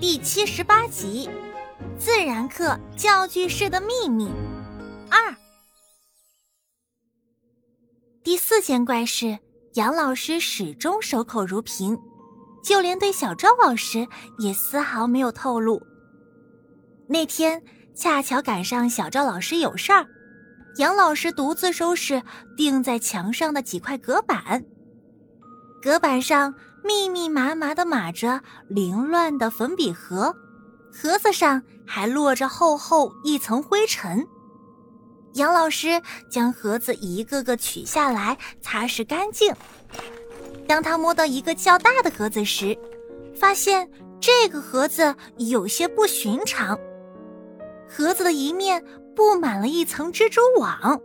第七十八集《自然课教具室的秘密》二。第四件怪事，杨老师始终守口如瓶，就连对小赵老师也丝毫没有透露。那天恰巧赶上小赵老师有事儿，杨老师独自收拾钉在墙上的几块隔板，隔板上。密密麻麻的码着凌乱的粉笔盒，盒子上还落着厚厚一层灰尘。杨老师将盒子一个个取下来，擦拭干净。当他摸到一个较大的盒子时，发现这个盒子有些不寻常。盒子的一面布满了一层蜘蛛网。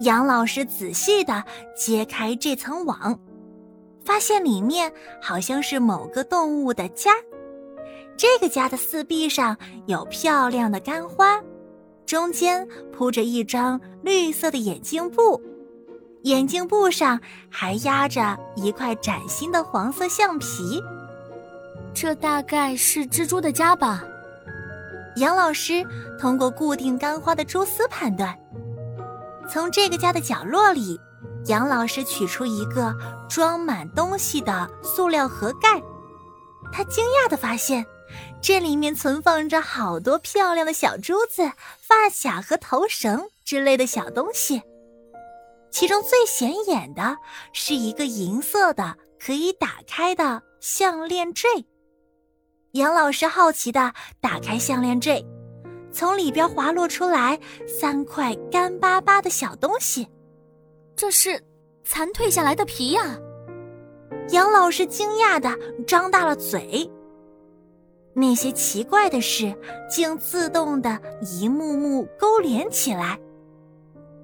杨老师仔细的揭开这层网。发现里面好像是某个动物的家，这个家的四壁上有漂亮的干花，中间铺着一张绿色的眼镜布，眼镜布上还压着一块崭新的黄色橡皮。这大概是蜘蛛的家吧？杨老师通过固定干花的蛛丝判断，从这个家的角落里。杨老师取出一个装满东西的塑料盒盖，他惊讶的发现，这里面存放着好多漂亮的小珠子、发卡和头绳之类的小东西。其中最显眼的是一个银色的可以打开的项链坠。杨老师好奇的打开项链坠，从里边滑落出来三块干巴巴的小东西。这是残蜕下来的皮呀！杨老师惊讶的张大了嘴。那些奇怪的事竟自动的一幕幕勾连起来。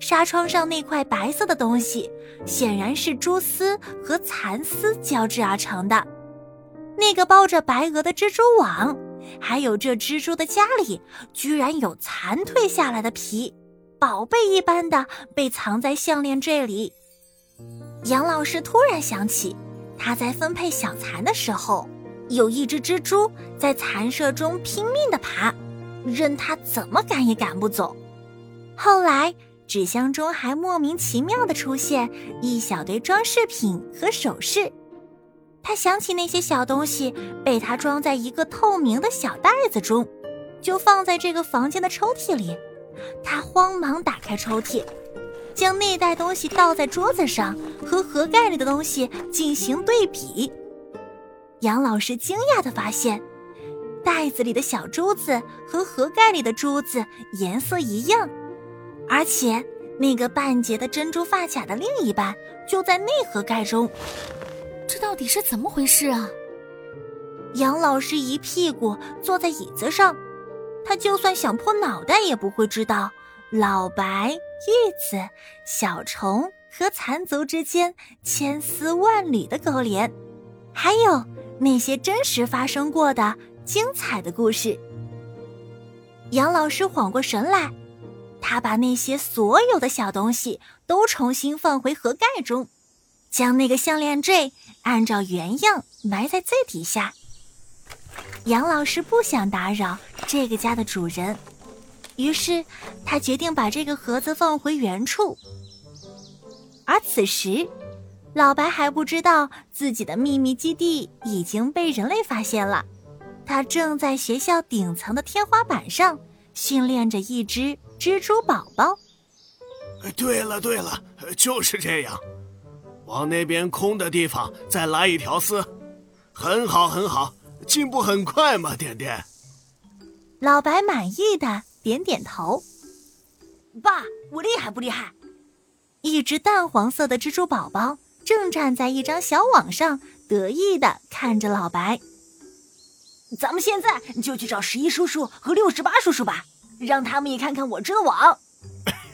纱窗上那块白色的东西，显然是蛛丝和蚕丝交织而成的。那个包着白鹅的蜘蛛网，还有这蜘蛛的家里，居然有残蜕下来的皮。宝贝一般的被藏在项链坠里。杨老师突然想起，他在分配小蚕的时候，有一只蜘蛛在蚕舍中拼命的爬，任他怎么赶也赶不走。后来纸箱中还莫名其妙的出现一小堆装饰品和首饰，他想起那些小东西被他装在一个透明的小袋子中，就放在这个房间的抽屉里。他慌忙打开抽屉，将那袋东西倒在桌子上，和盒盖里的东西进行对比。杨老师惊讶地发现，袋子里的小珠子和盒盖里的珠子颜色一样，而且那个半截的珍珠发卡的另一半就在内盒盖中。这到底是怎么回事啊？杨老师一屁股坐在椅子上。他就算想破脑袋也不会知道，老白、玉子、小虫和蚕族之间千丝万缕的勾连，还有那些真实发生过的精彩的故事。杨老师缓过神来，他把那些所有的小东西都重新放回盒盖中，将那个项链坠按照原样埋在最底下。杨老师不想打扰这个家的主人，于是他决定把这个盒子放回原处。而此时，老白还不知道自己的秘密基地已经被人类发现了，他正在学校顶层的天花板上训练着一只蜘蛛宝宝。对了对了，就是这样，往那边空的地方再拉一条丝，很好很好。进步很快嘛，点点。老白满意的点点头。爸，我厉害不厉害？一只淡黄色的蜘蛛宝宝正站在一张小网上，得意的看着老白。咱们现在就去找十一叔叔和六十八叔叔吧，让他们也看看我织的网。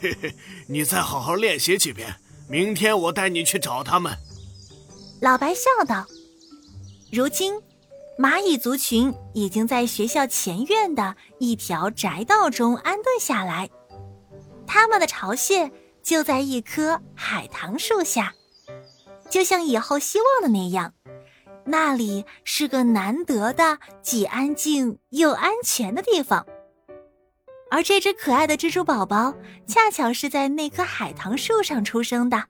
嘿嘿，你再好好练习几遍，明天我带你去找他们。老白笑道。如今。蚂蚁族群已经在学校前院的一条宅道中安顿下来，他们的巢穴就在一棵海棠树下，就像以后希望的那样。那里是个难得的既安静又安全的地方。而这只可爱的蜘蛛宝宝，恰巧是在那棵海棠树上出生的。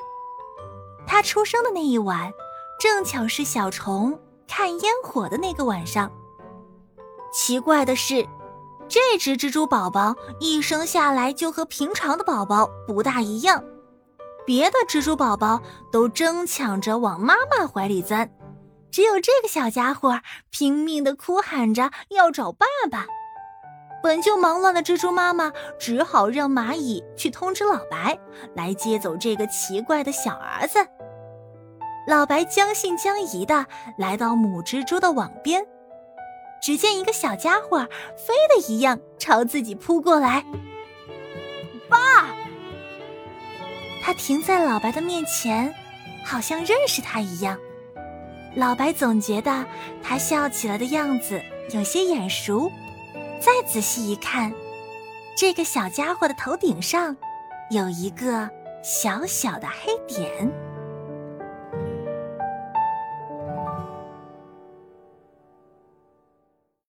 它出生的那一晚，正巧是小虫看烟火的那个晚上。奇怪的是，这只蜘蛛宝宝一生下来就和平常的宝宝不大一样。别的蜘蛛宝宝都争抢着往妈妈怀里钻，只有这个小家伙拼命的哭喊着要找爸爸。本就忙乱的蜘蛛妈妈只好让蚂蚁去通知老白来接走这个奇怪的小儿子。老白将信将疑的来到母蜘蛛的网边，只见一个小家伙飞的一样朝自己扑过来。爸！他停在老白的面前，好像认识他一样。老白总觉得他笑起来的样子有些眼熟。再仔细一看，这个小家伙的头顶上有一个小小的黑点。